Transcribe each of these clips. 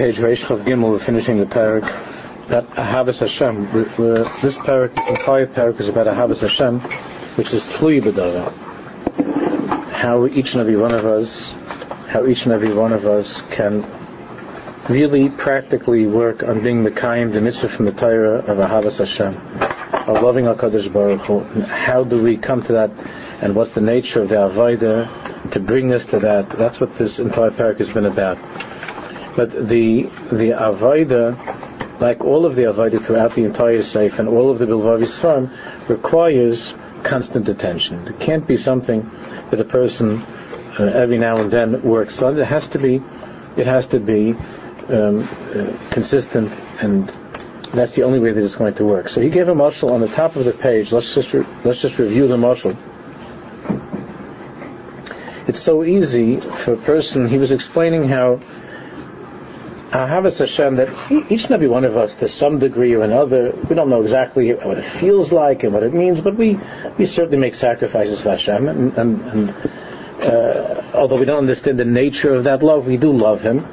page Reish Chav Gimel, we're finishing the parak that Ahavas Hashem. We're, we're, this parak, this entire parak is about Ahavas Hashem, which is Tlui B'Dava. How each and every one of us, how each and every one of us can really practically work on being Mekayim, the mitzvah from the Torah of Ahavas Hashem, of loving HaKadosh Baruch Hu. How do we come to that, and what's the nature of the Avodah to bring us to that? That's what this entire parak has been about. But the the Avodah, like all of the Avodah throughout the entire Seif and all of the Bilvavi Svarm, requires constant attention. It can't be something that a person uh, every now and then works on. It has to be, it has to be um, uh, consistent, and that's the only way that it's going to work. So he gave a mashal on the top of the page. Let's just re- let's just review the mashal. It's so easy for a person. He was explaining how Ahavas Hashem that each and every one of us, to some degree or another, we don't know exactly what it feels like and what it means, but we, we certainly make sacrifices for Hashem, and, and, and uh, although we don't understand the nature of that love, we do love Him,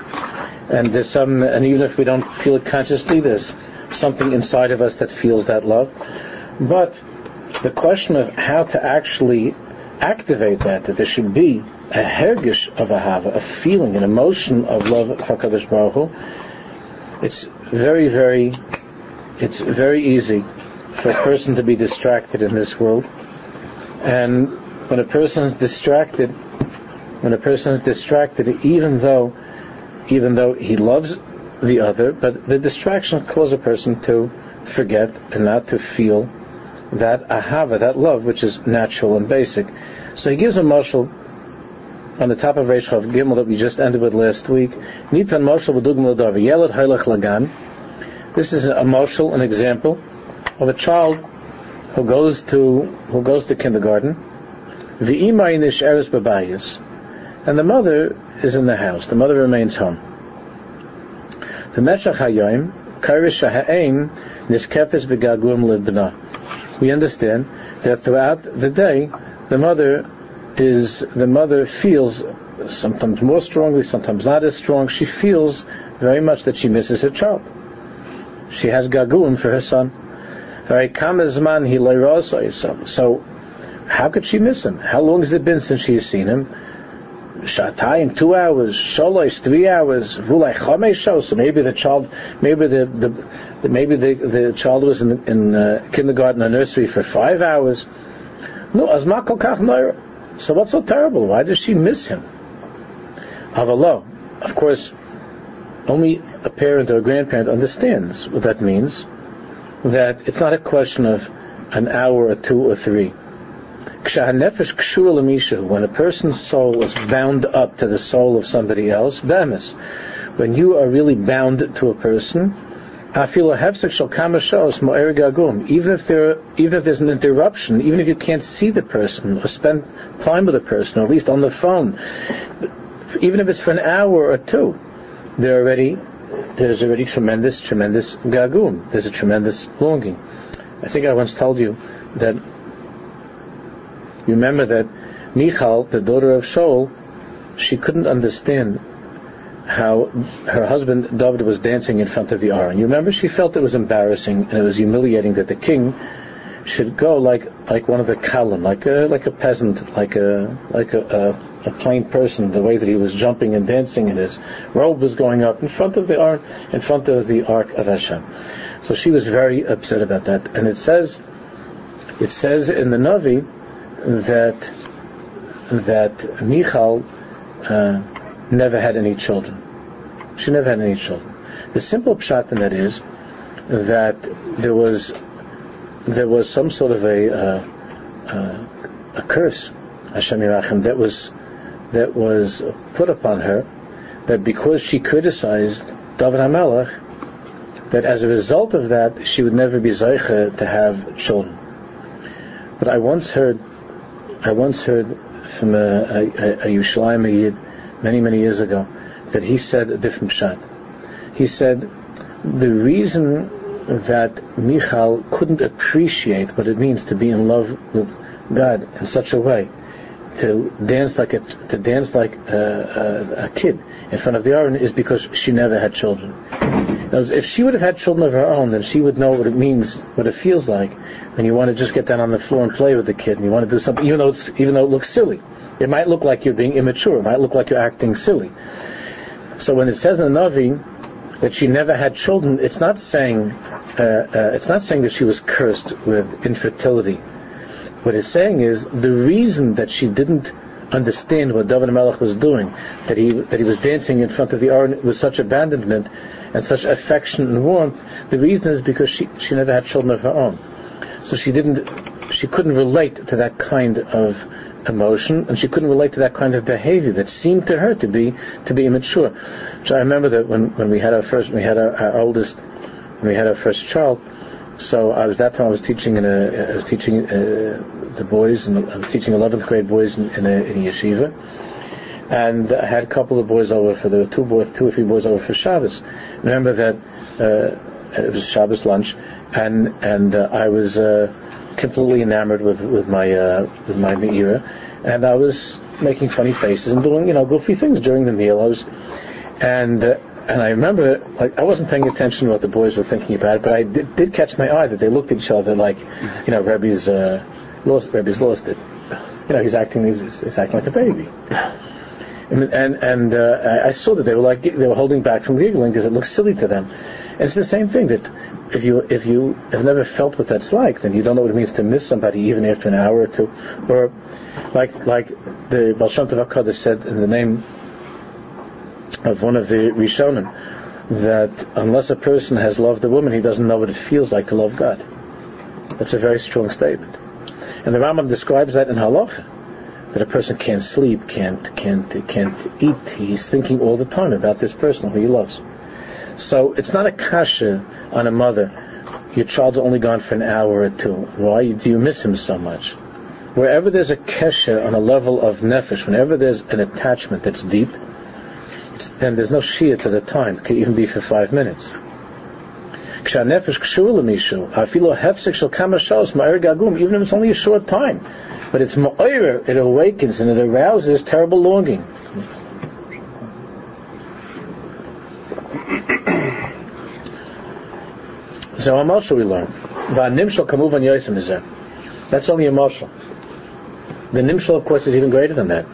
and there's some, and even if we don't feel it consciously, there's something inside of us that feels that love. But the question of how to actually activate that, that there should be a hergish of ahava, a feeling, an emotion of love for Kadosh Baruch Hu, it's very, very, it's very easy for a person to be distracted in this world. And when a person is distracted, when a person is distracted, even though, even though he loves the other, but the distraction causes a person to forget and not to feel that ahava, that love, which is natural and basic. So he gives a mashal on the top of Reish Chav Gimel that we just ended with last week. Nitan mashal haylech lagan. This is a mashal, an example of a child who goes to who goes to kindergarten. V'imay nish eres babayis, and the mother is in the house. The mother remains home. The meshach hayoim karish ha'aim niskefes b'gaguim libna. We understand that throughout the day, the mother is the mother feels sometimes more strongly, sometimes not as strong. She feels very much that she misses her child. She has gaguim for her son. So, how could she miss him? How long has it been since she has seen him? Shatayim, two hours, shalosh, three hours, vulay chamesh So maybe the child, maybe the, the, maybe the, the child was in, in uh, kindergarten or nursery for five hours. No, as makol kach so what's so terrible? Why does she miss him? Avalo. Of course, only a parent or a grandparent understands what that means. That it's not a question of an hour or two or three. When a person's soul is bound up to the soul of somebody else, when you are really bound to a person, even if there, even if there's an interruption, even if you can't see the person or spend time with the person, or at least on the phone, even if it's for an hour or two, there already, there's already tremendous, tremendous gagum. There's a tremendous longing. I think I once told you that. You remember that Michal, the daughter of Shaul, she couldn't understand how her husband David was dancing in front of the Aron. You remember she felt it was embarrassing and it was humiliating that the king should go like like one of the kalim, like a like a peasant, like a like a, a, a plain person. The way that he was jumping and dancing and his robe was going up in front of the Aron, in front of the Ark of Hashem. So she was very upset about that. And it says, it says in the Navi that that Michal. Uh, never had any children. She never had any children. The simple pshat in that is that there was there was some sort of a uh, uh, a curse, Hashem Yerachim, that was that was put upon her, that because she criticized David Hamelech, that as a result of that she would never be zaycha to have children. But I once heard, I once heard from a, a, a Yerushalayim Yid many, many years ago, that he said a different shot. He said, the reason that Michal couldn't appreciate what it means to be in love with God in such a way to dance like a to dance like a, a, a kid in front of the Aron is because she never had children. If she would have had children of her own, then she would know what it means, what it feels like when you want to just get down on the floor and play with the kid, and you want to do something, even though it's even though it looks silly. It might look like you're being immature. It might look like you're acting silly. So when it says in the Navi that she never had children, it's not saying uh, uh, it's not saying that she was cursed with infertility. What it's saying is the reason that she didn't understand what David Melech was doing, that he that he was dancing in front of the Aron with such abandonment and such affection and warmth. The reason is because she she never had children of her own, so she didn't she couldn't relate to that kind of emotion, and she couldn't relate to that kind of behavior that seemed to her to be to be immature. So I remember that when, when we had our first, we had our, our oldest, we had our first child. So I was that time I was teaching in a I was teaching uh, the boys and I was teaching 11th grade boys in, in, a, in a yeshiva, and I had a couple of boys over for the two boys, two or three boys over for Shabbos. Remember that uh, it was Shabbos lunch, and and uh, I was. Uh, completely enamored with with my uh, with my Meira, and I was making funny faces and doing you know goofy things during the meal. I was, and uh, and I remember like I wasn't paying attention to what the boys were thinking about, but I did, did catch my eye that they looked at each other like, you know, Rebbe's uh, lost Rebbe's lost it. You know, he's acting he's, he's acting like a baby. And and, uh, I saw that they were like they were holding back from giggling because it looked silly to them. And it's the same thing that if you if you have never felt what that's like, then you don't know what it means to miss somebody even after an hour or two. Or like like the Baal Shem said in the name of one of the Rishonim that unless a person has loved a woman, he doesn't know what it feels like to love God. That's a very strong statement. And the Rambam describes that in Halacha, that a person can't sleep, can't can't can't eat. He's thinking all the time about this person who he loves. So it's not a kasha on a mother. Your child's only gone for an hour or two. Why do you miss him so much? Wherever there's a kesha on a level of nefesh, whenever there's an attachment that's deep, then there's no shia to the time. It could even be for five minutes. Even if it's only a short time, but it's ma'ir, it awakens and it arouses terrible longing. So a mashal we learn. That's only a mashal. The nimshal, of course, is even greater than that.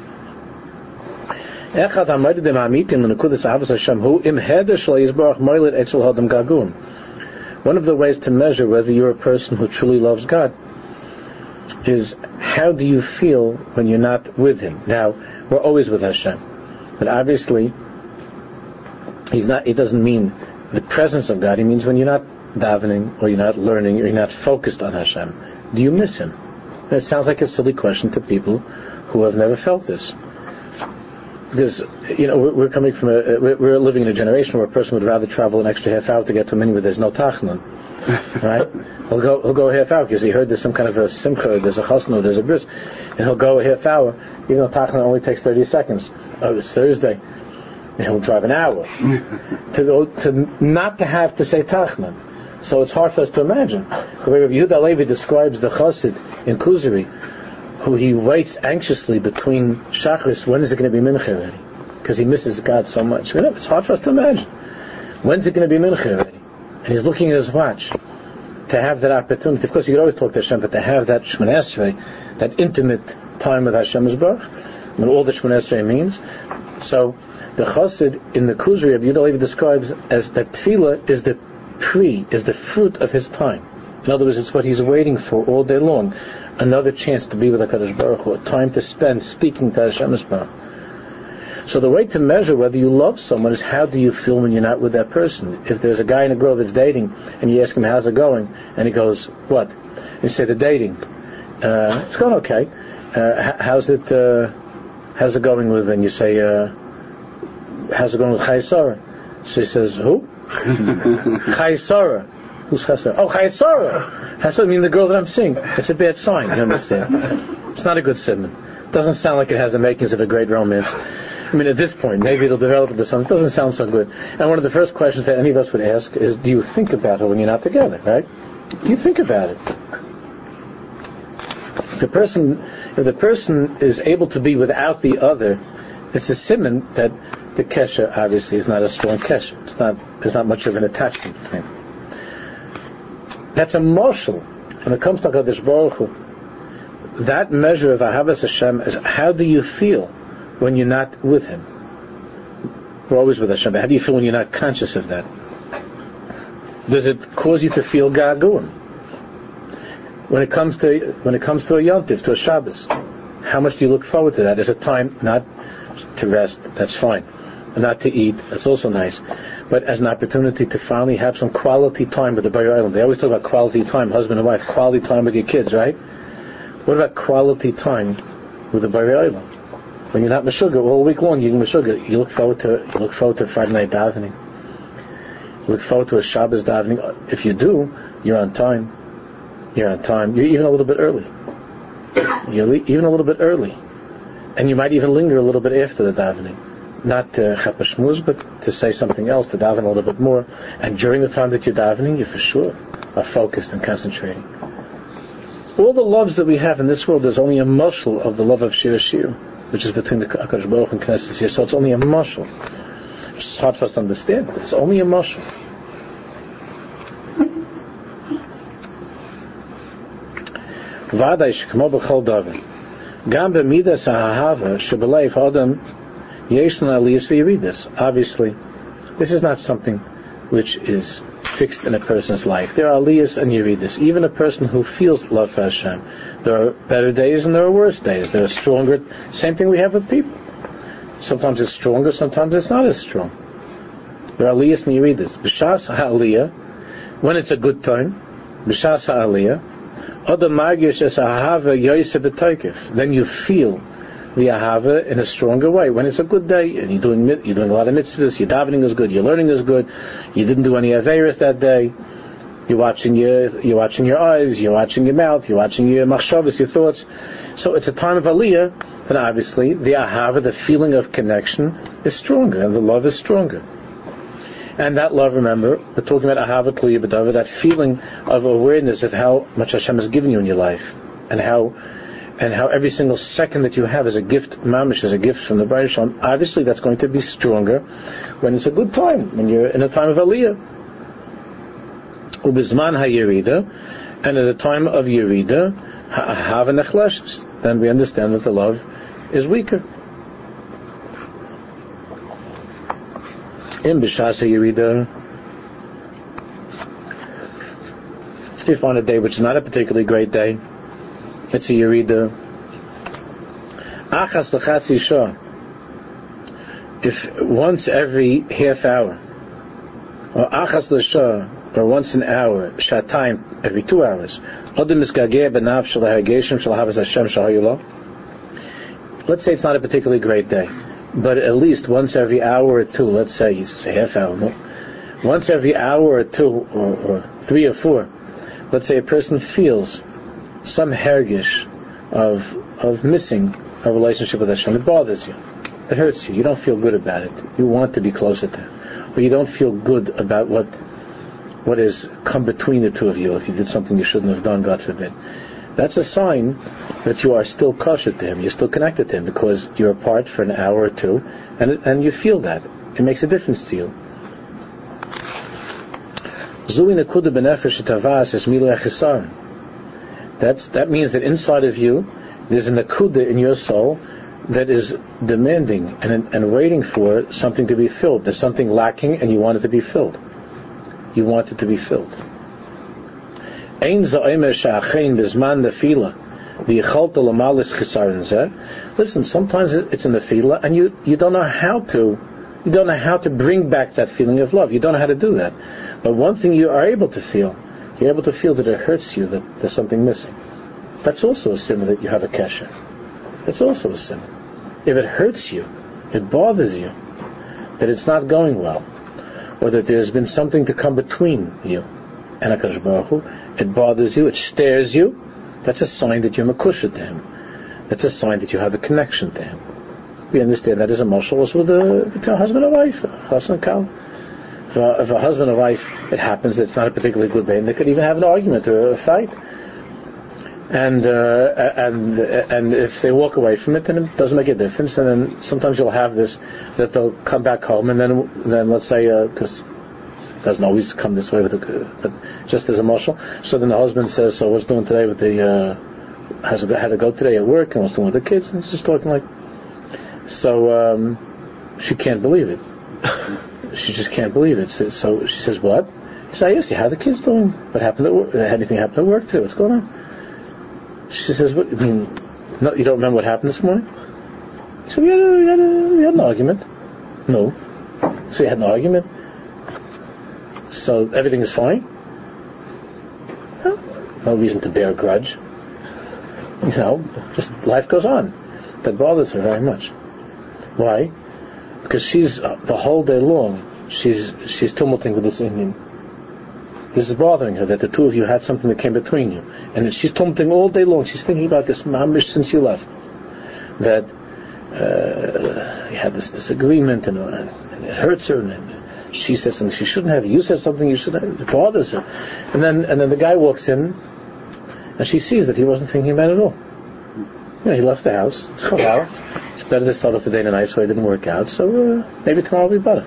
One of the ways to measure whether you're a person who truly loves God is how do you feel when you're not with Him? Now, we're always with Hashem. But obviously, He's not, it doesn't mean the presence of God. He means when you're not davening, or you're not learning, or you're not focused on Hashem, do you miss Him? And it sounds like a silly question to people who have never felt this. Because, you know, we're coming from a, we're living in a generation where a person would rather travel an extra half hour to get to a minyan where there's no tachnan. right? He'll go, he'll go a half hour because he heard there's some kind of a simcha, there's a chasna, there's a bris, and he'll go a half hour, even though tachnan only takes 30 seconds. Oh, it's Thursday. And he'll drive an hour. to go, to not to have to say tachnan. So it's hard for us to imagine. The way Rabbi Yehuda Levi describes the chassid in Kuzari, who he waits anxiously between Shachris, when is it going to be Mincha already? Because he misses God so much. It's hard for us to imagine. When's it going to be Mincha already? And he's looking at his watch to have that opportunity. Of course, you could always talk to Hashem, but to have that Shemon Esrei, that intimate time with Hashem Baruch, and all that Shemon Esrei means. So, the chassid in the Kuzari, Rabbi Yehuda Levi describes as that tefillah is the tree is the fruit of his time. In other words, it's what he's waiting for all day long. Another chance to be with HaKadosh Baruch Hu, a time to spend speaking to Hashem Baruch. So the way to measure whether you love someone is how do you feel when you're not with that person. If there's a guy and a girl that's dating, and you ask him how's it going, and he goes, what? You say the dating. Uh, it's going okay. Uh, how's it? Uh, how's it going with? And you say, uh, how's it going with Chaysara? So he says, who? Chaysara. Who's Chaysara? Oh, Chaysara. Chaysara mean the girl that I'm seeing. It's a bad sign, you understand? It's not a good simon. Doesn't sound like it has the makings of a great romance. I mean, at this point, maybe it'll develop into something. It doesn't sound so good. And one of the first questions that any of us would ask is, do you think about her when you're not together, right? Do you think about it? The person If the person is able to be without the other, it's a simon that the kesha obviously is not a strong kesha. It's not, there's not much of an attachment between That's a mashal. When it comes to HaKadosh Baruch Hu, that measure of Ahavas Hashem is how do you feel when you're not with Him? We're always with Hashem, how do you feel when you're not conscious of that? Does it cause you to feel gaguim? When it comes to when it comes to a yontif, to a Shabbos, how much do you look forward to that? As a time not to rest, that's fine. Not to eat, that's also nice. But as an opportunity to finally have some quality time with the Bayer Island. They always talk about quality time, husband and wife, quality time with your kids, right? What about quality time with the Bayer Island? When you're not Meshuggah all week long, you're Meshuggah. You look forward to you look forward to Friday night davening. You look forward to a Shabbos davening. If you do, you're on time. You're on time. You're even a little bit early. You're even a little bit early, and you might even linger a little bit after the davening not uh, to chapashmuz, but to say something else, to daven a little bit more. And during the time that you're davening, you for sure are focused and concentrating. All the loves that we have in this world, there's only a muscle of the love of Shir Shir, which is between the Akash Baruch and Knesset Yisrael. So it's only a muscle. It's hard for us to understand, but it's only a muscle. Vaday shekmo b'chol daven. Gam b'midas ha'ahava shebeleif adam Yeshlan Aliyas this. Obviously, this is not something which is fixed in a person's life. There are aliyas and this. Even a person who feels love for Hashem, there are better days and there are worse days. There are stronger. Same thing we have with people. Sometimes it's stronger, sometimes it's not as strong. There are aliyas and yeridas. B'shas ha'aliyah, when it's a good time, b'shas ha'aliyah, then you feel the ahava in a stronger way. When it's a good day and you're doing you're doing a lot of mitzvahs, your davening is good, your learning is good, you didn't do any averis that day. You're watching your you're watching your eyes, you're watching your mouth, you're watching your machshavas, your thoughts. So it's a time of aliyah, then obviously the ahava, the feeling of connection, is stronger, and the love is stronger. And that love, remember, we're talking about ahava b'dava, that feeling of awareness of how much Hashem has given you in your life, and how and how every single second that you have is a gift, mamish, is a gift from the Baruch Shalom, obviously that's going to be stronger when it's a good time, when you're in a time of aliyah. Ubizman hayirida, and at the time of yirida, have an then we understand that the love is weaker. In b'shas yirida, if on a day which is not a particularly great day, You read the Achas Lechatzi Shah. If once every half hour, or Achas L'Shah, or once an hour, Shatayim, every two hours, Benav Shalahageshim Shalahavas Hashem. Let's say it's not a particularly great day, but at least once every hour or two, let's say, you say half hour, no? once every hour or two, or, or three or four, let's say a person feels some hergish of of missing a relationship with Hashem. It bothers you. It hurts you. You don't feel good about it. You want to be closer to Him, but you don't feel good about what what has come between the two of you. If you did something you shouldn't have done, God forbid. That's a sign that you are still kosher to Him. You're still connected to Him because you're apart for an hour or two, and and you feel that. It makes a difference to you. Zui nekuda benefesh tavas es milu that's, that means that inside of you, there's an akuda in your soul that is demanding and, and waiting for something to be filled. There's something lacking and you want it to be filled. You want it to be filled. Listen, sometimes it's in the fila and you, you don't know how to you don't know how to bring back that feeling of love. You don't know how to do that. But one thing you are able to feel you're able to feel that it hurts you, that there's something missing. That's also a sin that you have a kesher. That's also a sin. If it hurts you, it bothers you, that it's not going well, or that there's been something to come between you and Akash Baruch Hu, it bothers you, it stares you, that's a sign that you're makusha to him. That's a sign that you have a connection to him. We understand that as a mashal also with a, with a husband and wife, husband and if a, if a husband and wife, it happens that it's not a particularly good day, and they could even have an argument or a fight. and uh, and and if they walk away from it, then it doesn't make a difference. And then sometimes you'll have this that they'll come back home, and then then let's say because uh, it doesn't always come this way with the, but just as a mashal. So then the husband says, "So what's doing today with the uh, has had to go today at work, and what's doing with the kids?" And he's just talking like so. Um, she can't believe it. she just can't believe it. So, so she says, "What?" Says, "I asked you how the kids doing. What happened at work? Anything happened at work today? What's going on?" She says, "What? I mean, no, you don't remember what happened this morning?" So we had, a, we had, a, we had an argument. No. So you had an argument. So everything is fine. No, no reason to bear a grudge. You know, just life goes on. That bothers her very much. Why? because she's uh, the whole day long she's she's tumulting with this Indian. This is bothering her that the two of you had something that came between you, and she's tumulting all day long. She's thinking about this mamish since you left. That uh, you had this disagreement, and, uh, and it hurts her, and she says something she shouldn't have. You said something you shouldn't. Have. It bothers her, and then and then the guy walks in, and she sees that he wasn't thinking about it at all. You know, he left the house. It's Well, it's better to start off the day in a nice way. It didn't work out, so uh, maybe tomorrow will be better.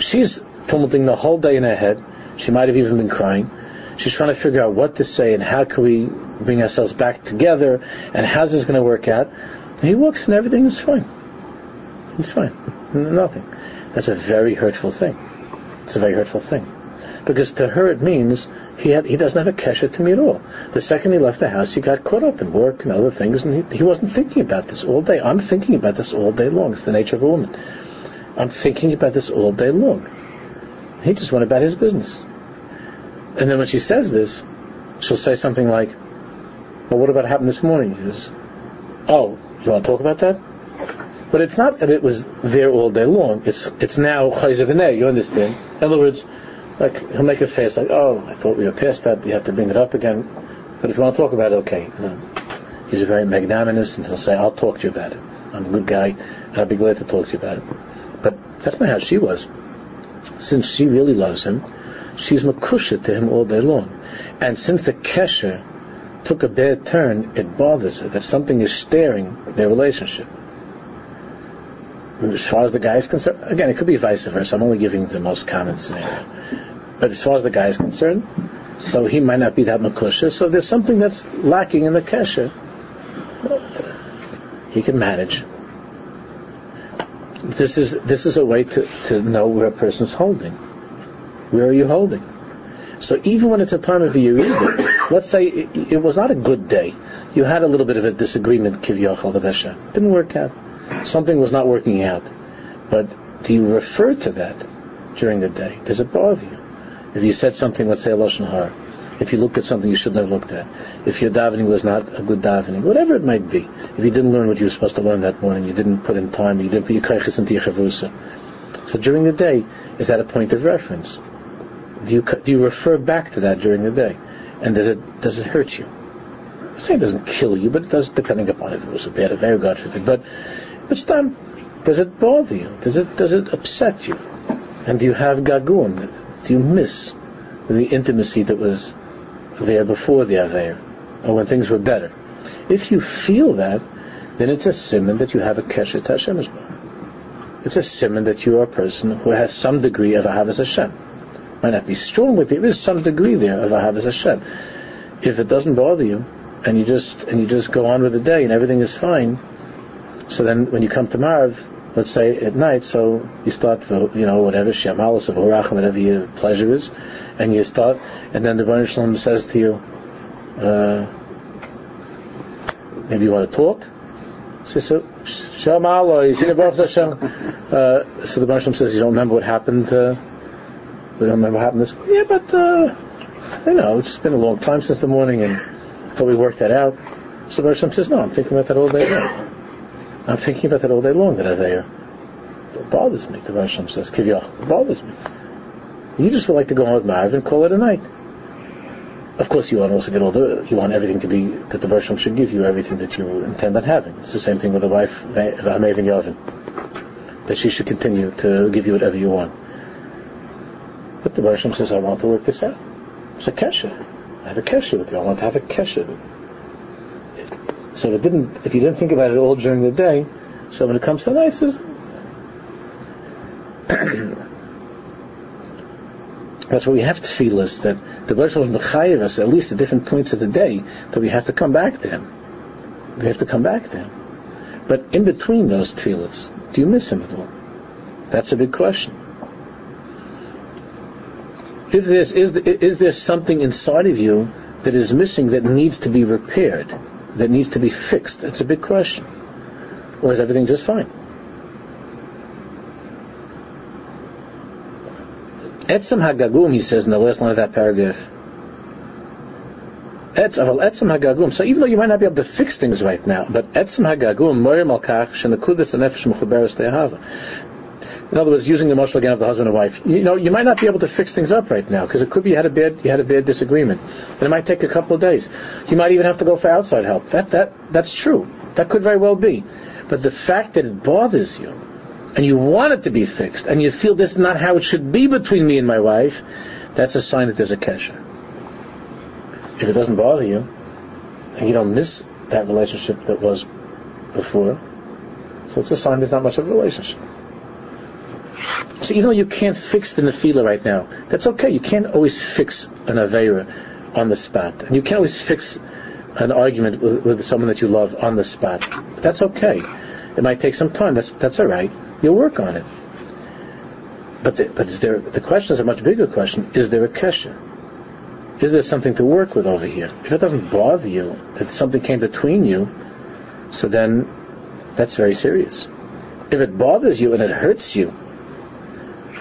She's tumulting the whole day in her head. She might have even been crying. She's trying to figure out what to say and how can we bring ourselves back together and how's this going to work out. And he walks and everything is fine. It's fine. Nothing. That's a very hurtful thing. It's a very hurtful thing because to her it means he had, he doesn't have a kesher to me at all. The second he left the house, he got caught up in work and other things, and he, he wasn't thinking about this all day. I'm thinking about this all day long. It's the nature of a woman. I'm thinking about this all day long. He just went about his business. And then when she says this, she'll say something like, well, what about happened this morning? Says, oh, you want to talk about that? But it's not that it was there all day long. It's it's now chayzer You understand? In other words, like he'll make a face like, "Oh, I thought we were past that. You have to bring it up again." But if you want to talk about it, okay. You know, he's very magnanimous, and he'll say, "I'll talk to you about it. I'm a good guy, and I'll be glad to talk to you about it." But that's not how she was. Since she really loves him, she's makusha to him all day long. And since the kesher took a bad turn, it bothers her that something is staring their relationship. As far as the guy is concerned, again, it could be vice versa. I'm only giving the most common scenario. But as far as the guy is concerned, so he might not be that makusha. So there's something that's lacking in the kesher. He can manage. This is this is a way to, to know where a person's holding. Where are you holding? So even when it's a time of year, let's say it, it, was not a good day, you had a little bit of a disagreement, kivyachal with Hashem. Didn't work out. Something was not working out. But do you refer to that during the day? Does it bother you? If you said something, let's say a lashon if you looked at something you shouldn't have looked at, if your davening was not a good davening, whatever it might be, if you didn't learn what you were supposed to learn that morning, you didn't put in time, you didn't put your kaiches into your chavrusa. So during the day, is that a point of reference? Do you do you refer back to that during the day, and does it does it hurt you? I say it doesn't kill you, but it does, depending upon if it was a bad affair, God forbid. But but still, does it bother you? Does it does it upset you? And do you have gagun? do you miss the intimacy that was there before the Aveir, or when things were better? If you feel that, then it's a simon that you have a keshet Hashem. It's a simon that you are a person who has some degree of Ahavas Hashem. Might not be strong, with but there is some degree there of Ahavas Hashem. If it doesn't bother you, and you just and you just go on with the day and everything is fine, so then when you come to Maariv, let's say at night, so you start, for you know, whatever, Shemalis of Horach, whatever your pleasure is, and you start, and then the Baruch Shalom says to you, uh, maybe you want to talk? So, so Shemalo, you see the Baruch Hashem. Uh, so the Baruch Shalom says, you don't remember what happened, uh, we don't remember what happened this, yeah, but, uh, I know, it's been a long time since the morning, and thought we worked that out. So the Baruch says, no, I'm thinking about that all day long. I'm thinking about that all day long, that Aveya. It bothers me, the Rosh says, Kivyach. It bothers me. You just would like to go on with Maariv and call it a night. Of course, you want also get all the, you want everything to be, that the Rosh should give you everything that you intend on having. It's the same thing with the wife, V'hamevin Yavin. That she should continue to give you whatever you want. But the Rosh says, I want to work this out. It's a kesha. I have a kesher with you. I want to have a kesher with you. So if didn't, if you didn't think about it all during the day, so when it comes to night, says, That's why we have tefillas that the Baruch was mechayiv us at least at different points of the day that we have to come back to him. We have to come back to him. But in between those tefillas, do you miss him at all? That's a big question. If there's, is, is there something inside of you that is missing that needs to be repaired, that needs to be fixed? That's a big question. Or is everything just fine? Etzem Hagagum, he says in the last line of that paragraph. Etzem Hagagum. So even though you might not be able to fix things right now, but Etzem Hagagum, Morim Al Kach, Shenakudis Nefesh Mechuberes Tehava. In other words, using the muscle again of the husband and wife. You know, you might not be able to fix things up right now because it could be you had a bad you had a bad disagreement, and it might take a couple of days. You might even have to go for outside help. That that that's true. That could very well be. But the fact that it bothers you, and you want it to be fixed, and you feel this is not how it should be between me and my wife, that's a sign that there's a kesher. If it doesn't bother you, and you don't miss that relationship that was before, so it's a sign there's not much of a relationship. So even though you can't fix the nefila right now, that's okay. You can't always fix an avera on the spot, and you can't always fix an argument with, with someone that you love on the spot. But that's okay. It might take some time. That's that's all right. You'll work on it. But the, but is there the question is a much bigger question. Is there a kesher? Is there something to work with over here? If it doesn't bother you that something came between you, so then that's very serious. If it bothers you and it hurts you,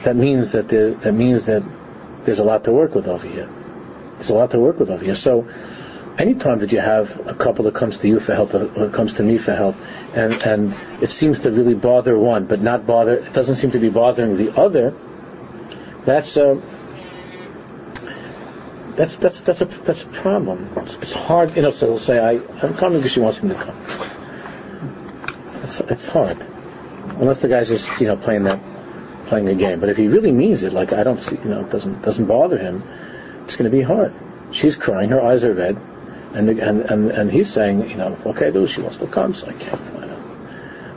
that means that there, that means that there's a lot to work with over here. There's a lot to work with over here. So anytime that you have a couple that comes to you for help or comes to me for help, and, and it seems to really bother one, but not bother, it doesn't seem to be bothering the other, that's a, that's, that's, that's a, that's a problem. It's, it's hard, you know, so they'll say, I, I'm coming because she wants me to come. It's, it's hard. Unless the guy's just, you know, playing that, playing a game. But if he really means it, like I don't see, you know, it doesn't, doesn't bother him, it's going to be hard. She's crying, her eyes are red, and, the, and, and, and he's saying, you know, I do? She wants to come, so I can't.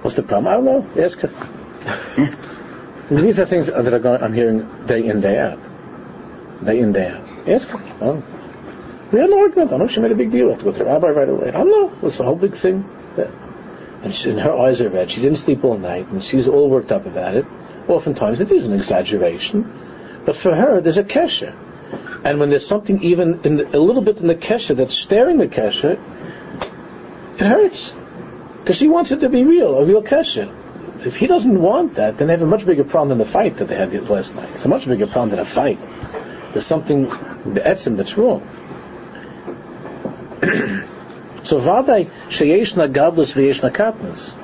What's the problem? I don't know. Ask her. these are things that are going, I'm hearing day in, day out. Day in, day out. Ask her. Oh. We had an argument. I know she made a big deal. I have to go to the rabbi right away. I don't know. What's the whole big thing? And, she, and her eyes are red. She didn't sleep all night, and she's all worked up about it. Oftentimes it is an exaggeration, but for her there's a kesher. And when there's something even the, a little bit in the kesher that's staring the kesher, it hurts. Because she wants it to be real, a real kesher. If he doesn't want that, then they have a much bigger problem than the fight that they had last night. It's a much bigger problem than a fight. There's something, the etzim, that's wrong. so vaday sheyeshna gadlus v'yeshna katnas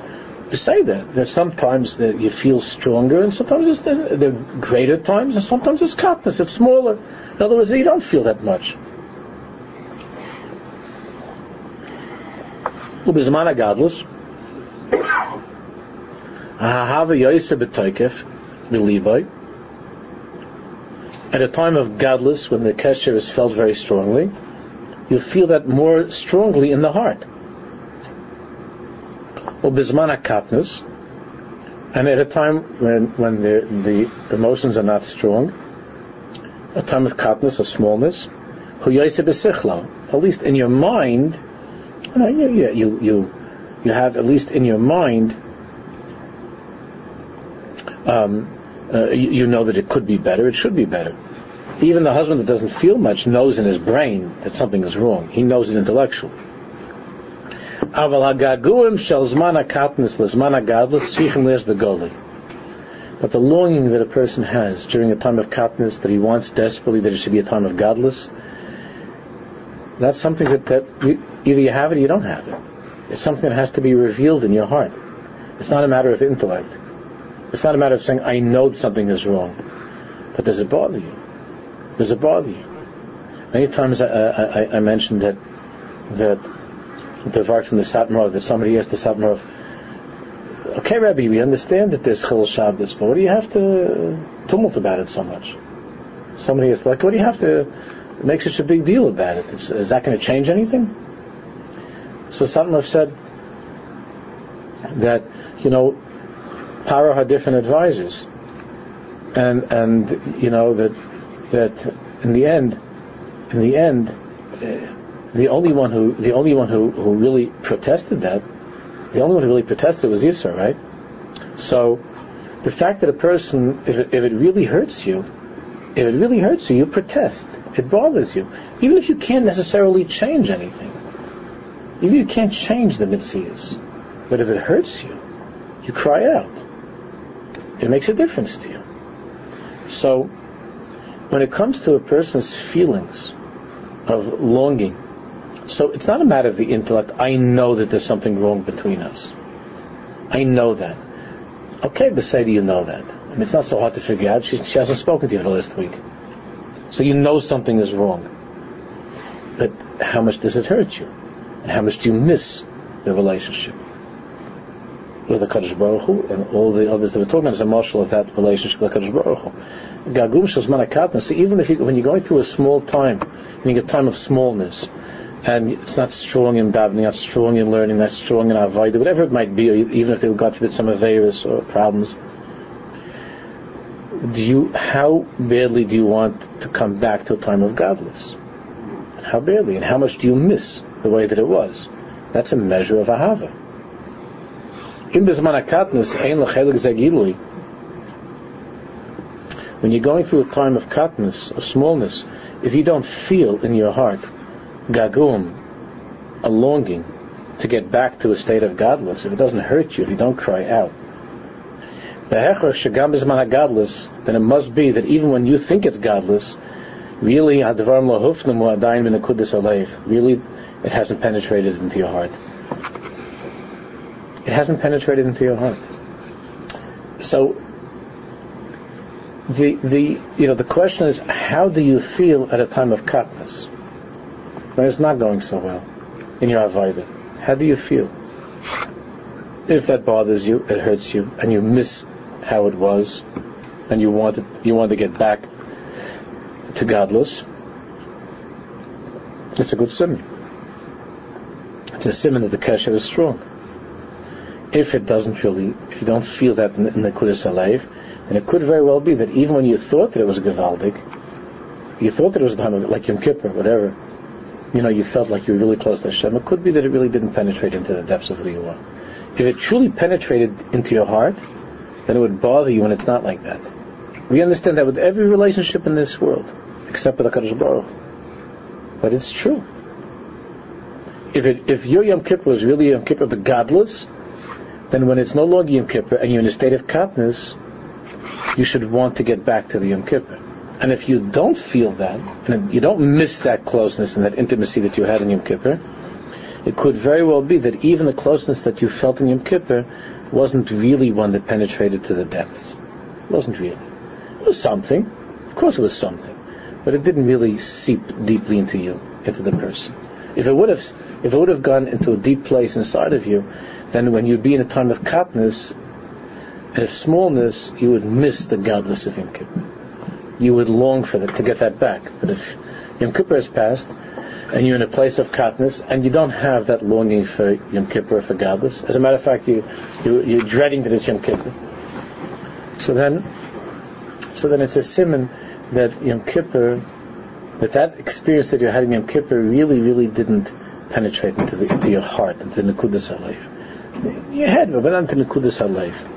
say that. There's sometimes that you feel stronger, and sometimes it's the, the greater times, and sometimes it's katnus. it's smaller. In other words, you don't feel that much. At a time of gadlus, when the kesher is felt very strongly, you feel that more strongly in the heart. Bismana katnus, and at a time when, when the, the emotions are not strong, a time of katnus, of smallness, at least in your mind, you, you, you, you have at least in your mind, um, uh, you, know that it could be better, it should be better. Even the husband that doesn't feel much knows in his brain that something is wrong. He knows it intellectually. But the longing that a person has during a time of katnus, that he wants desperately that it should be a time of gadlus, that's something that, that you, either you have it or you don't have it. It's something that has to be revealed in your heart. It's not a matter of intellect. It's not a matter of saying, I know something is wrong. But does it bother you? Does it bother you? Many times I, I, I mentioned that that the verse from the Satmar Rov, that somebody asked the Satmar Rov, okay, Rabbi, we understand that there's Chil Shabbos, but what do you have to tumult about it so much? Somebody is like, what do you have to make such a big deal about it? Is, that going to change anything? So Satmar said that, you know, Paro had different advisors. And, and, you know, that, that in the end, in the end, uh, the only one who, the only one who, who really protested that, the only one who really protested was Yisro, right? So, the fact that a person, if it, if it really hurts you, if it really hurts you, you protest. It bothers you. Even if you can't necessarily change anything. Even if you can't change the mitzvahs. But if it hurts you, you cry out. It makes a difference to you. So, when it comes to a person's feelings of longing, so it's not a matter of the intellect. I know that there's something wrong between us. I know that. Okay, but say do you know that? I mean, it's not so hard to figure out. She, she hasn't spoken to you the last week. So you know something is wrong. But how much does it hurt you? And how much do you miss the relationship? with the Kadosh Baruch Hu, and all the others that we're talking about is a mashal of that relationship with the Kadosh Baruch Hu. Gagum Shazman So even if you, when you're going through a small time, you get time of smallness, and it's not strong in davening, not strong in learning, not strong in avodah, whatever it might be, even if they've got to some averus or problems, do you, how badly do you want to come back to a time of gadlus? How badly, and how much do you miss the way that it was? That's a measure of ahava. When you're going through a time of katnus, of smallness, if you don't feel in your heart gagum, a longing to get back to a state of gadlus, if it doesn't hurt you, if you don't cry out, then it must be that even when you think it's gadlus, really, really, it hasn't penetrated into your heart. It hasn't penetrated into your heart. So the the you know the question is how do you feel at a time of katnus when it's not going so well in your avodah? How do you feel? If that bothers you, it hurts you, and you miss how it was, and you want you want to get back to gadlus. It's a good simon. It's a simon that the kesher is strong if it doesn't really, if you don't feel that in, the Kudus alive, then it could very well be that even when you thought that it was Gavaldik, you thought that it was the time of, like Yom Kippur, whatever, you know, you felt like you were really close to Hashem. It could be that it really didn't penetrate into the depths of who you are. If it truly penetrated into your heart, then it would bother you when it's not like that. We understand that with every relationship in this world, except with HaKadosh Baruch. But it's true. If it, if your Yom Kippur was really Yom Kippur, the gadlus, then when it's no longer Yom Kippur and you're in a state of katnus, you should want to get back to the Yom Kippur. And if you don't feel that, and you don't miss that closeness and that intimacy that you had in Yom Kippur, it could very well be that even the closeness that you felt in Yom Kippur wasn't really one that penetrated to the depths. It wasn't really. It was something. Of course it was something. But it didn't really seep deeply into you, into the person. If it would have, if it would have gone into a deep place inside of you, then when you'd be in a time of katness and of smallness, you would miss the gadlus of Yom Kippur. You would long for that, to get that back. But if Yom Kippur has passed, and you're in a place of katness, and you don't have that longing for Yom Kippur, for gadlus, as a matter of fact, you, you, are dreading that it's Yom Kippur. So then, so then it's a simon that Yom Kippur, that that experience that you had in Yom Kippur really, really didn't penetrate into, the, into your heart, into the Nekudas life. You had but not to Nekudas HaLeif.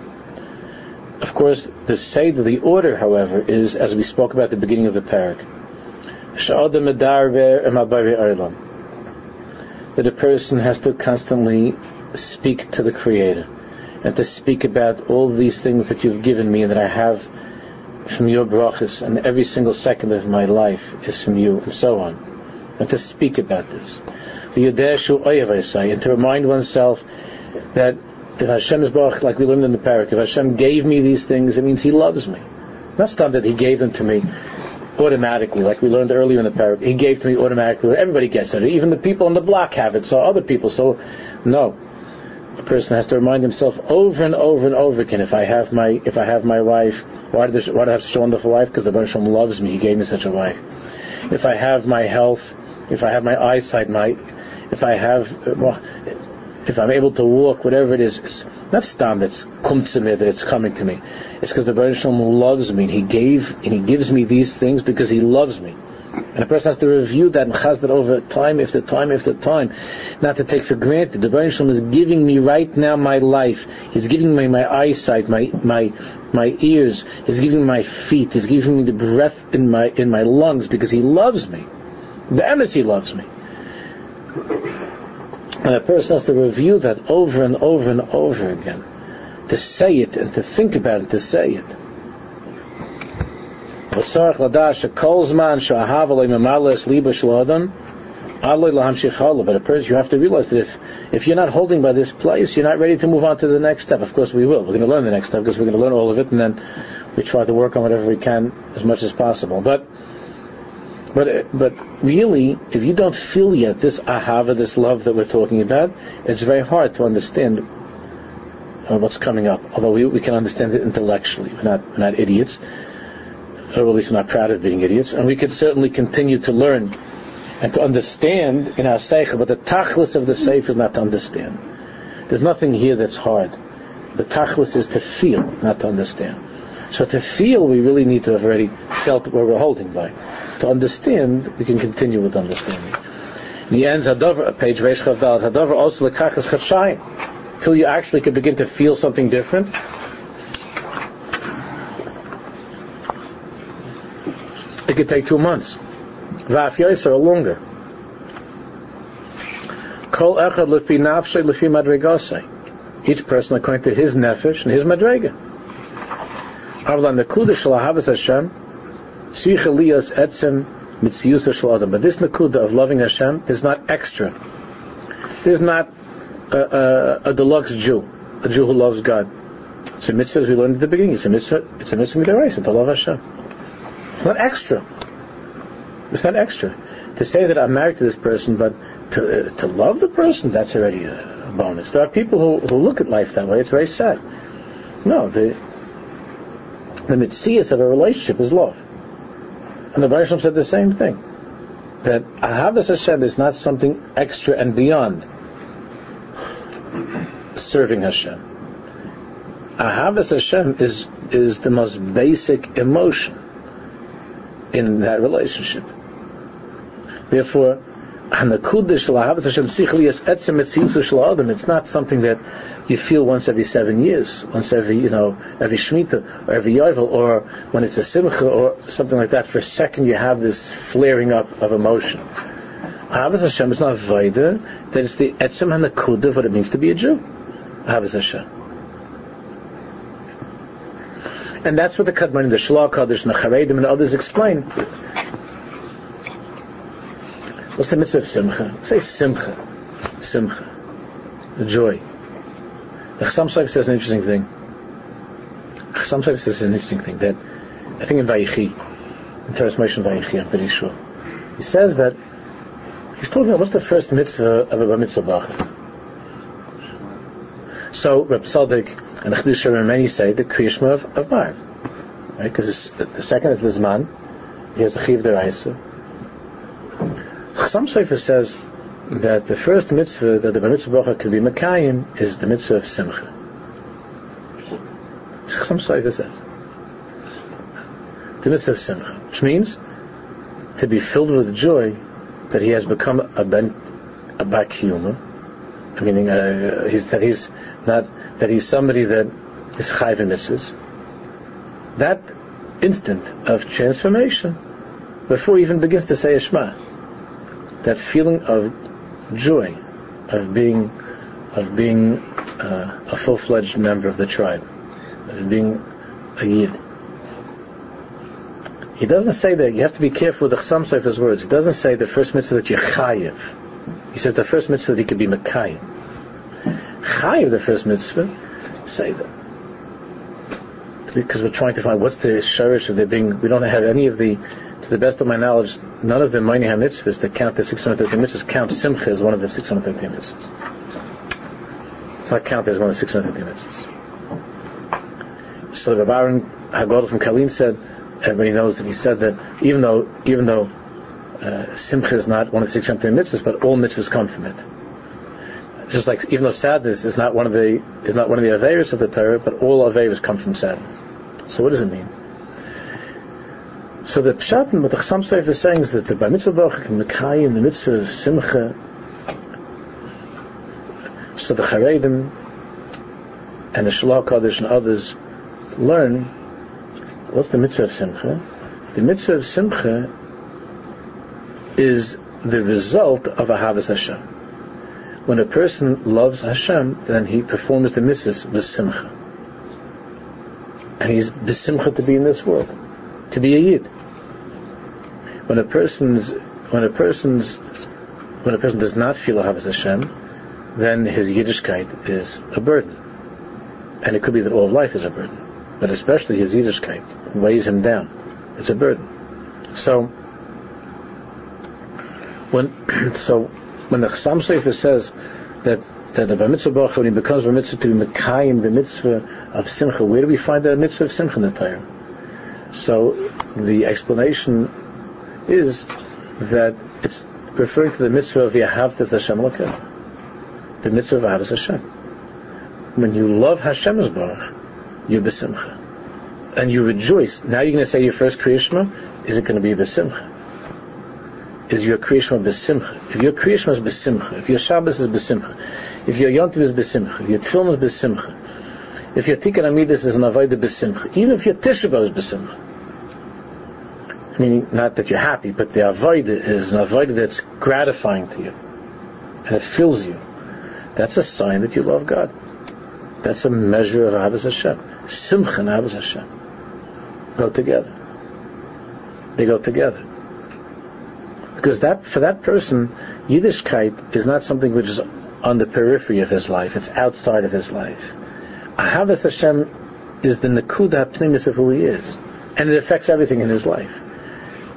Of course, the seder, the order, however, is as we spoke about at the beginning of the parak. That a person has to constantly speak to the Creator and to speak about all these things that you've given me and that I have from your brachas, and every single second of my life is from you, and so on. And to speak about this. And to remind oneself that if Hashem is Baruch, like we learned in the parak, if Hashem gave me these things, it means He loves me. Not stuff that He gave them to me automatically, like we learned earlier in the parak. He gave to me automatically. Everybody gets it. Even the people on the block have it. So other people. So no, a person has to remind himself over and over and over again. If I have my if I have my wife, why did, why do I have such a wonderful wife? Because the Baruch Hashem loves me. He gave me such a wife. If I have my health, if I have my eyesight, my if I have uh, well, if I'm able to walk, whatever it is, it's not stam that's come to me, that it's coming to me. It's because the Baruch loves me, and He gave, and He gives me these things because He loves me. And a person has to review that and chaz that over time after time after time, not to take for granted. The Baruch is giving me right now my life. He's giving me my eyesight, my my my ears. He's giving me my feet. He's giving me the breath in my in my lungs because He loves me. The emes He loves me. And a person has to review that over and over and over again. To say it and to think about it, to say it. But a person, you have to realize that if, if you're not holding by this place, you're not ready to move on to the next step. Of course we will. We're going to learn the next step because we're going to learn all of it and then we try to work on whatever we can as much as possible. But but but really, if you don't feel yet this ahava, this love that we're talking about, it's very hard to understand uh, what's coming up. Although we, we can understand it intellectually, we're not we're not idiots, or at least we're not proud of being idiots, and we can certainly continue to learn and to understand in our seichel. But the tachlis of the seif is not to understand. There's nothing here that's hard. The tachlis is to feel, not to understand. So to feel, we really need to have already felt where we're holding by. To understand, we can continue with understanding. In the end, Hadover, page Reish Chavdal, Hadover also lekachas chadshayim, till you actually can begin to feel something different. It could take two months. Vaf or longer. Kol echad lefi nafshe lefi madregase. Each person according to his nefesh and his madrega. Avlan shel ahavas Hashem, liyas etzem. But this nekuda of loving Hashem is not extra. This is not a, a, a, deluxe Jew, a Jew who loves God. It's a mitzvah, as we learned at the beginning. It's a mitzvah. It's a mitzvah midaraisa to love Hashem. It's not extra. It's not extra. To say that I'm married to this person, but to uh, to love the person, that's already a bonus. There are people who, who look at life that way. It's very sad. No, the the mitzias of a relationship is love. And the Baruch said the same thing. That Ahavas Hashem is not something extra and beyond serving Hashem. Ahavas Hashem is, is the most basic emotion in that relationship. Therefore, it's not something that you feel once every seven years, once every, you know, every Shemitah, or every Yovel, or when it's a Simcha, or something like that. For a second you have this flaring up of emotion. Ahavas Hashem is not Vaida, that it's the Etzem and the Kudah of what it means to be a Jew. Ahavas Hashem. And that's what the Kadmon, the Shelah HaKadosh, and the Charedim, and others explain. What's the mitzvah of simcha? Say simcha. Simcha. The joy. Chassam Sofer says an interesting thing. Chassam Sofer says an interesting thing that I think in Vayichi, in Toras Moshe Vayichi, I'm pretty sure. He says that he's talking about what's the first mitzvah of a mitzvah bracha. So Reb Sadik and the Chiddush and many say the Kriyashma of, of Maariv. Right? Because the second is the Zman, he has the Chiv Deraisa, some Sefer says that the first mitzvah that the bracha can be Mekayim is the mitzvah of Simcha. Some Sefer says. The mitzvah of Simcha, which means to be filled with joy that he has become a ben, a back human, meaning uh, he's, that he's not that he's somebody that is chayv in mitzvahs. That instant of transformation, before he even begins to say a Shema, that feeling of joy of being of being uh, a full-fledged member of the tribe, of being a yid. He doesn't say that you have to be careful with the Chassam Sofer's words. He doesn't say the first mitzvah that you're chayiv. He says the first mitzvah that you could be Mekayim. Chayiv, the first mitzvah, say that. Because we're trying to find what's the shirish of there being, we don't have any of the, to the best of my knowledge, none of the Maini mitzvahs that count the 613 mitzvahs count Simcha as one of the 613 mitzvahs. It's not counted as one of the 613 mitzvahs. So the Baron Hagod from Kalin said, everybody knows that he said that even though even though uh, Simcha is not one of the 613 mitzvahs, but all mitzvahs come from it. Just like even though sadness is not one of the is not one of the averas of the Torah, but all averas come from sadness. So what does it mean? So the pshat what the Chassam Sofer is saying is that the Bar Mitzvah Baruch and Mekai and the mitzvah of Simcha, so the Charedim and the Shelah HaKadosh and others learn what's the mitzvah of Simcha. The mitzvah of Simcha is the result of a Havas Hashem when a person loves Hashem, then he performs the mitzvahs with simcha. And he's besimcha to be in this world, to be a yid. When a person's when a person's when a person does not feel a Havas Hashem, then his Yiddishkeit is a burden. And it could be that all of life is a burden. But especially his Yiddishkeit weighs him down. It's a burden. So when so when the Chassam Sofer says that that the mitzvah baruch when he becomes bar mitzvah to be mekayim the mitzvah of simcha, where do we find the mitzvah of simcha in the Torah? So the explanation is that it's referring to the mitzvah of Yahavtas Hashem Lakeh, the mitzvah of Ahavas Hashem. When you love Hashem's baruch, you're besimcha, and you rejoice. Now you're going to say your first kriyishma. Is it going to be besimcha? Is your creation besimcha. If your creation is besimcha, if your Shabbos is besimcha, if your Yontiv is besimcha, if your Tfilm is besimcha, if your Tikkun Amidus is an Avodah besimcha, even if your Tisha is besimcha, meaning not that you're happy, but the Avodah is an Avodah that's gratifying to you, and it fills you, that's a sign that you love God. That's a measure of Ahavas Hashem. Simcha and Ahavas Hashem go together. They go together. Because that for that person, Yiddishkeit is not something which is on the periphery of his life; it's outside of his life. Ahavas Hashem is the nakuda pnimis of who he is, and it affects everything in his life.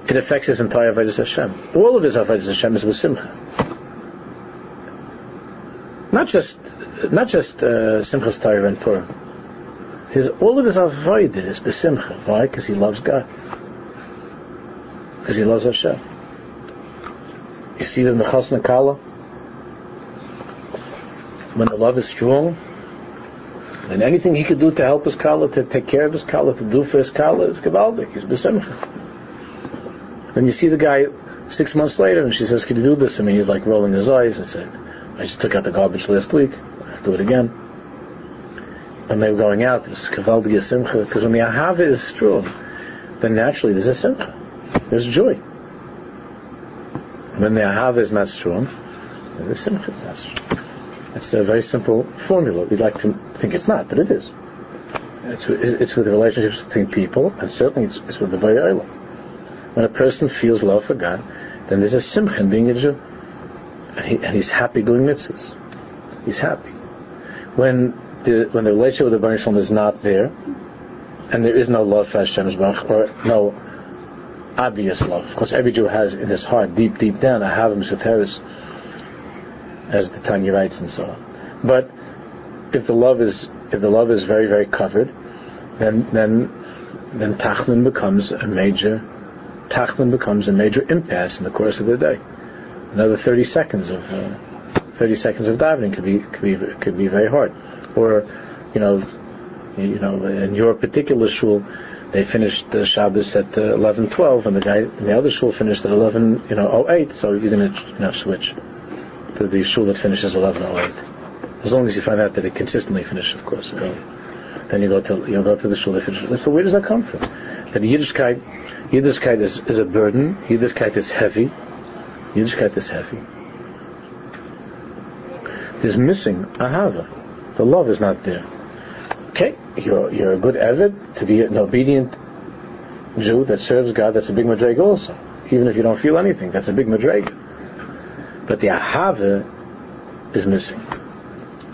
It affects his entire avodas Hashem. All of his avodas Hashem is with simcha. Not just not just uh, simchas Torah and Purim. His all of his avodah is besimcha. Why? Because he loves God. Because he loves Hashem. You see that in the Chasna Kala, when the love is strong, then anything he could do to help his Kala, to take care of his Kala, to do for his Kala, is Gavaldik, he's Besimcha. Then you see the guy six months later, and she says, Can you do this? I mean, he's like rolling his eyes and said, I just took out the garbage last week, I'll do it again. When they were going out, it's Gavaldik Simcha, because when the Ahava is strong, then naturally there's a Simcha, there's joy. When the ahava is strong, the simcha is strong. It's a very simple formula. We'd like to think it's not, but it is. It's, it's with relationships between people, and certainly it's, it's with the Bayayla. When a person feels love for God, then there's a simcha in being a Jew. And, he, and he's happy doing mitzvahs. He's happy. When the, when the relationship with the Baruch is not there, and there is no love for Hashem's Baruch, or no obvious love. Of course, every Jew has in his heart, deep, deep down, a havim soteris, as the Tanya writes and so on. But if the love is if the love is very, very covered, then then then Tachnun becomes a major Tachnun becomes a major impasse in the course of the day. Another 30 seconds of uh, 30 seconds of davening could be could be could be very hard. Or, you know, you know, in your particular shul, they finished the Shabbos at uh, 11:12, and the guy in the other shul finished at 11, you know, 08. So you're going to, you know, switch to the shul that finishes 11:08. As long as you find out that it consistently finishes, of course, early. Then you go to you go to the shul that finishes. So where does that come from? That Yiddishkeit, Yiddishkeit is, is a burden. Yiddishkeit is heavy. Yiddishkeit is heavy. There's missing ahava. The love is not there. Okay, you're, you're a good Evid to be an obedient Jew that serves God, that's a big madrega also. Even if you don't feel anything, that's a big madrega. But the ahava is missing.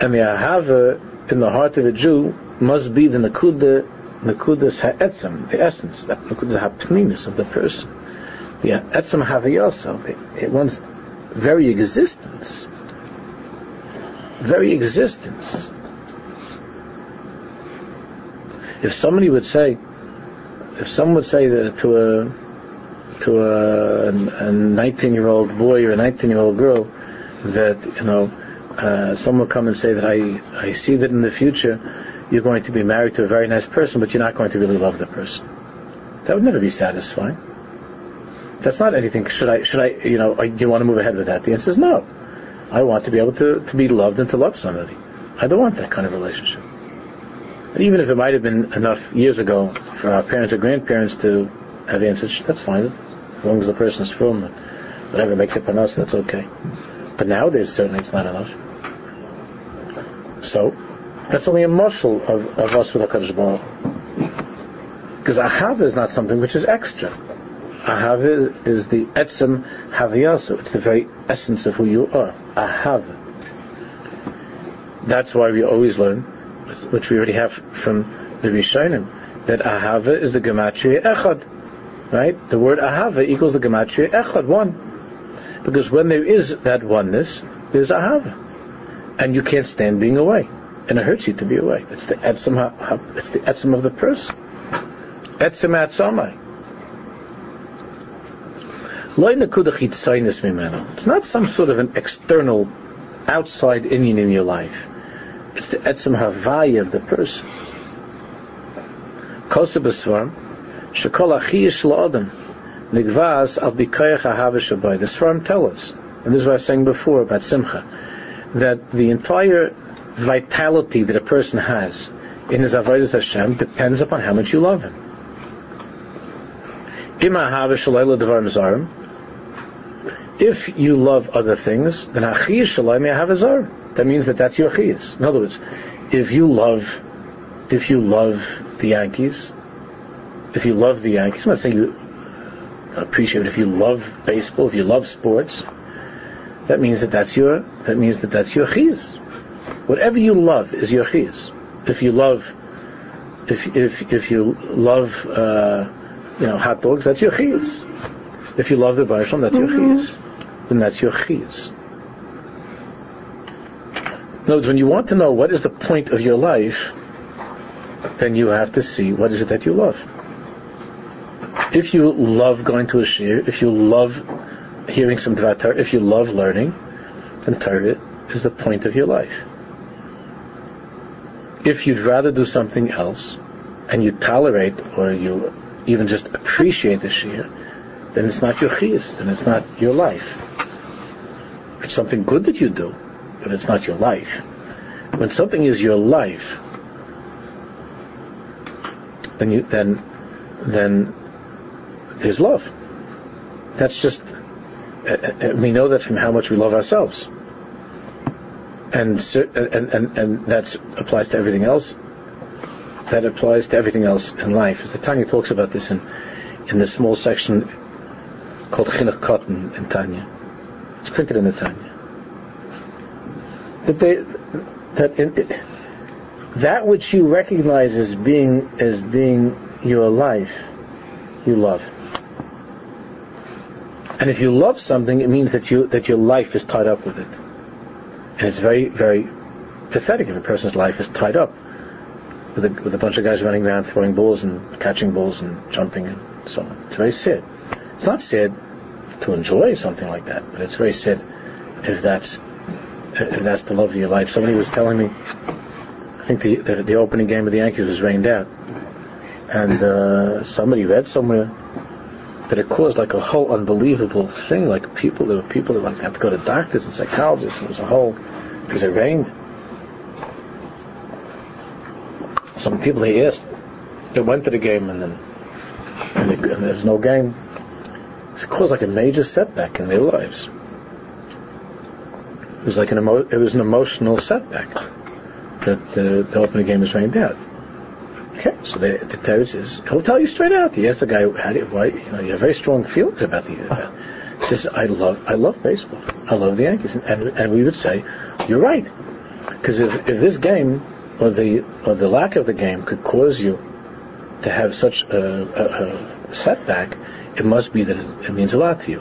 And the ahava in the heart of a Jew must be the nakuda, nakudas ha'etzem, the essence, that nakuda ha'pnimis of the person. The etzem haviyasa, it one's very existence. Very existence. If somebody would say, if someone would say that to a to a, a 19 year old boy or a 19 year old girl that you know uh, someone would come and say that I I see that in the future you're going to be married to a very nice person, but you're not going to really love the person. That would never be satisfying. That's not anything. Should I? Should I? You know? Do you want to move ahead with that? The answer is no. I want to be able to, to be loved and to love somebody. I don't want that kind of relationship. And even if it might have been enough years ago for our parents or grandparents to have answered, that's fine, as long as the person is from whatever makes it us, that's okay. But nowadays, certainly, it's not enough. So, that's only a muscle of, of us with HaKadosh Baruch Because ahava is not something which is extra. Ahava is the etzem haviyasu. It's the very essence of who you are. Ahava. That's why we always learn, which we already have from the Rishonim, that ahava is the gematria echad. Right? The word ahava equals the gematria echad, one. Because when there is that oneness, there's ahava. And you can't stand being away. And it hurts you to be away. It's the etzem, it's the etzem of the person. Etzem atzamai. It's not some sort of an external, outside inyan in your life. It's the etzem havaya of the person. Kosa b'svarm, shekol achiyish la'odem, nigvaz al bikoyach ahava The Sfarim tell us, and this is what I was saying before about simcha, that the entire vitality that a person has in his avodas Hashem depends upon how much you love him. If you love other things, then achiyas shalom azar. That means that that's your achiyas. In other words, if you love, if you love the Yankees, if you love the Yankees, I'm not saying you appreciate it. If you love baseball, if you love sports, that means that that's your, that means that that's your achiyas. Whatever you love is your achiyas. If you love, if if if you love, uh, you know, hot dogs, that's your achiyas. If you love the Baruch that's your mm-hmm. chiyas then that's your chiyas. In words, when you want to know what is the point of your life, then you have to see what is it that you love. If you love going to a shir, if you love hearing some Dvar if you love learning, then Torah is the point of your life. If you'd rather do something else, and you tolerate or you even just appreciate the shir, then it's not your chiyas, then it's not your life. It's something good that you do, but it's not your life. When something is your life, then you then then there's love. That's just uh, uh, we know that from how much we love ourselves, and and and and that applies to everything else. That applies to everything else in life. As the Tanya talks about this in in the small section called Chinuch Katan in Tanya. It's printed in the Tanya. That they, that in, that which you recognize as being as being your life, you love. And if you love something, it means that you that your life is tied up with it. And it's very, very pathetic if a person's life is tied up with a, with a bunch of guys running around throwing balls and catching balls and jumping and so on. It's very sad. It's not sad to enjoy something like that, but it's very sad if that's if that's the love of your life. Somebody was telling me, I think the the, the opening game of the Yankees was rained out, and uh, somebody read somewhere that it caused like a whole unbelievable thing. Like people, there were people that like had to go to doctors and psychologists. And it was a whole because it rained. Some people they asked, they went to the game and then and, they, and there was no game. It caused like a major setback in their lives. It was like an emo- it was an emotional setback that the, the opening game was rained out. Okay, so the, the Torah says he'll tell you straight out. He asked the guy, "How do you, why? You know, you have very strong feelings about the." Uh, he says, "I love, I love baseball. I love the Yankees," and and we would say, "You're right," because if if this game or the or the lack of the game could cause you to have such a, a, a setback, it must be that it, it, means a lot to you.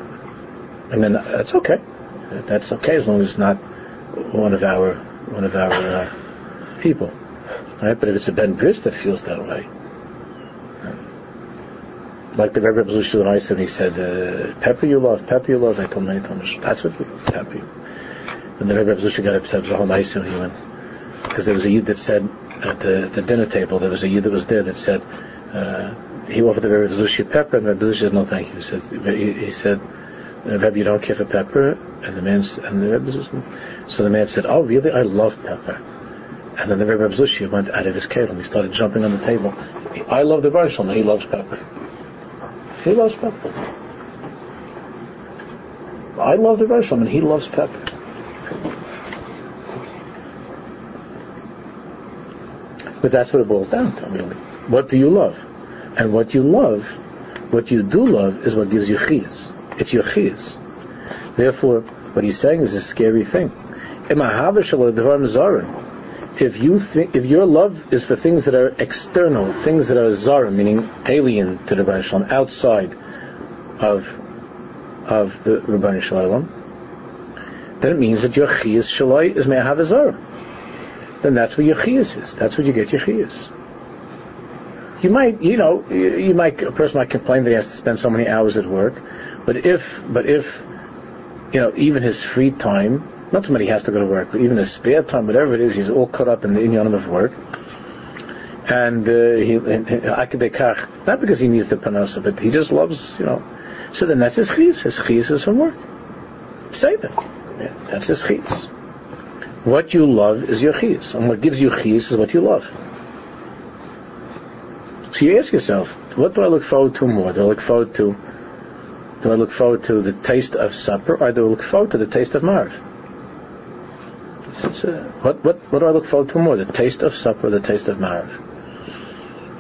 And then that's okay. That's okay as long as it's not one of our one of our uh, people, right? But if it's a Ben Bris that feels that way, like the Rebbe Bezushi I said, he said, uh, "Pepper you love, pepper you love." I told many times, "That's what pepper." And the Rebbe Bezushi got upset, it was all nice, and he went because there was a yid that said at the, the dinner table, there was a yid that was there that said uh, he offered the Rebbe Bezushi pepper, and the Rebbe Bezushi said, "No, thank you." He said, he, he said Rebbe, you don't care for pepper? And the man, and the Rebbe, so the man said, oh really? I love pepper. And then the Rebbe Zushi went out of his kelim. He started jumping on the table. I love the Barshal, he loves pepper. He loves pepper. I love the Barshal, and he loves pepper. But that's what it boils down to, really. What do you love? And what you love, what you do love, is what gives you chiyas. It's your chiyas. Therefore, what he's saying is a scary thing. If you think, if your love is for things that are external, things that are zara, meaning alien to the Rebbeinu Shalom, outside of of the Rebbeinu Shalom, then it means that your chiyas shalai is me'ahav zara. Then that's where your is. That's where you get your. You might, you know, you might a person might complain that he has to spend so many hours at work, but if, but if, you know, even his free time, not many he has to go to work, but even his spare time, whatever it is, he's all caught up in the inyan of work. And uh, he, not because he needs the panasa, but he just loves, you know. So then that's his chiyas. His chiyas is from work. Say that. Yeah, that's his chiyas. What you love is your chiyas, and what gives you chiyas is what you love. So you ask yourself, what do I look forward to more? Do I look forward to do I look forward to the taste of supper, or do I look forward to the taste of Maariv? Uh, what, what, what do I look forward to more, the taste of supper or the taste of Maariv?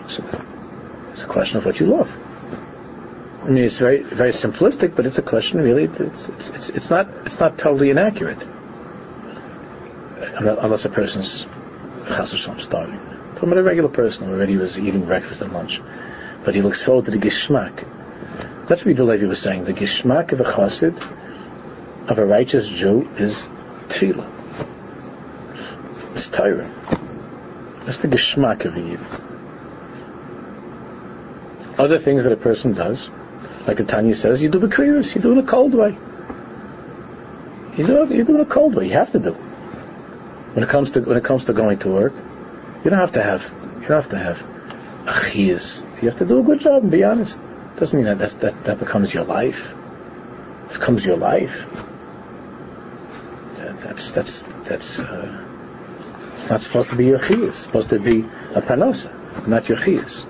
So, it's a question of what you love. I mean, it's very very simplistic, but it's a question really. It's it's it's, it's not it's not totally inaccurate, unless a person's chas starving. Talking about a regular person who already was eating breakfast and lunch, but he looks forward to the geschmack that's what Levi was saying. The geschmack of a chassid, of a righteous Jew, is tefillah. It's Torah. That's the geschmack of a Yid. Other things that a person does, like the Tanya says, you do b'kriyus, you do it in a cold way. You do it, you do it in a cold way. You have to do. When it comes to when it comes to going to work, you don't have to have you don't have to have a chiyas. You have to do a good job and be honest. Doesn't mean that that that becomes your life. It becomes your life. That, that's that's that's. Uh, it's not supposed to be your chiyas. It's supposed to be a panosa, not your chiyas.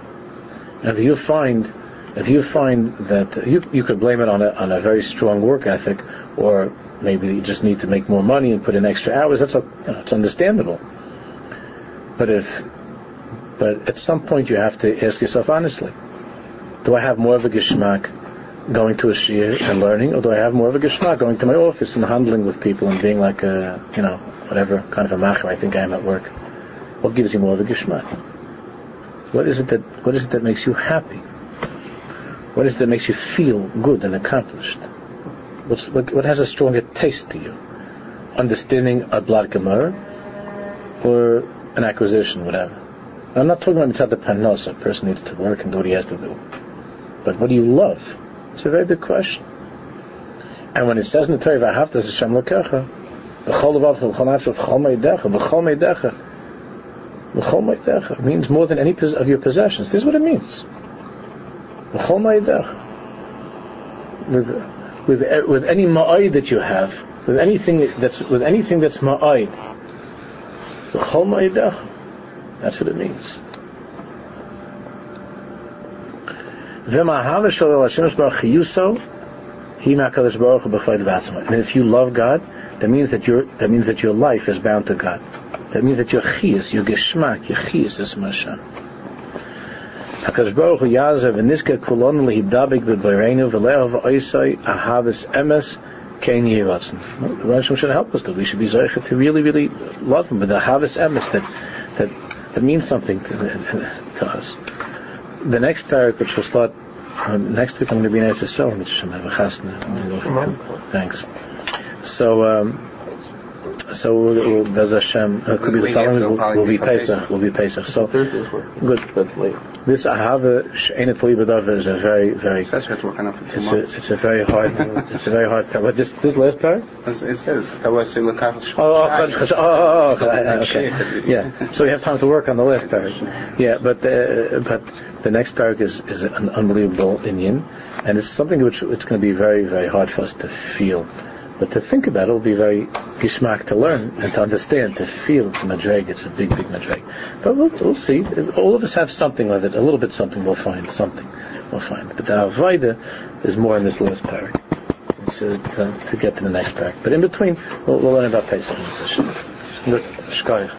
And if you find, if you find that you you could blame it on a on a very strong work ethic, or maybe you just need to make more money and put in extra hours. That's a, you know, it's understandable. But if, but at some point you have to ask yourself honestly do I have more of a geschmack going to a shir and learning, or do I have more of a geschmack going to my office and handling with people and being like a, you know, whatever kind of a macher I think I am at work? What gives you more of a geschmack? What is it that what is it that makes you happy? What is it that makes you feel good and accomplished? What's, what, what has a stronger taste to you? Understanding a blood gemara or an acquisition, whatever. I'm not talking about mitzvah panos, a person needs to work and do what he has to do. But what do you love? It's a very big question. And when it says in the Torah, "V'ahavta Hashem lokecha," b'chol levav b'chol nafshav b'chol meidecha b'chol meidecha b'chol meidecha means more than any of your possessions. This is what it means. B'chol meidecha with with with any ma'ay that you have, with anything that's with anything that's ma'ay. B'chol meidecha. That's what it means. And if you love God, that means that your that means that your life is bound to God. That means that your chiyas, your geschmack, your chiyas is Hashem. HaKadosh Baruch Hu Yazav v'niska kulon lehidabik b'bayreinu v'le'av oisai ahavis emes kein yiratzen. The Hashem should help us that we should be zeichet to really, really love him, but the ahavis emes that, that, that means something to, to us. The next parak, which will start uh, next week, I'm going to be in Eretz Yisrael, which Hashem have a chasna. Thanks. So, um, so we'll, we'll, Bez Hashem, uh, could be the We following, have to will, probably will be be Pesach, will be Pesach. So, Thursday's work. good. That's late. This Ahava She'enet Libadav is a very, very, It says we have to work on it it's a, it's a very hard, it's a very hard, but this, this last part? It it says, that was to look Oh, oh, oh, oh, oh, okay. okay. Yeah. So we have time to work on the last parak. Yeah, but uh, but the next parak is is an unbelievable inyan, and it's something which it's going to be very very hard for us to feel. But to think about it will be very geschmack to learn and to understand, to feel it's a madreg, it's a big, big madreg. But we'll, we'll see. All of us have something of it, a little bit something, we'll find something. We'll find. But the Avaida is more in this last parak. Uh, to, to get to the next parak. But in between, we'll, we'll learn about Pesach.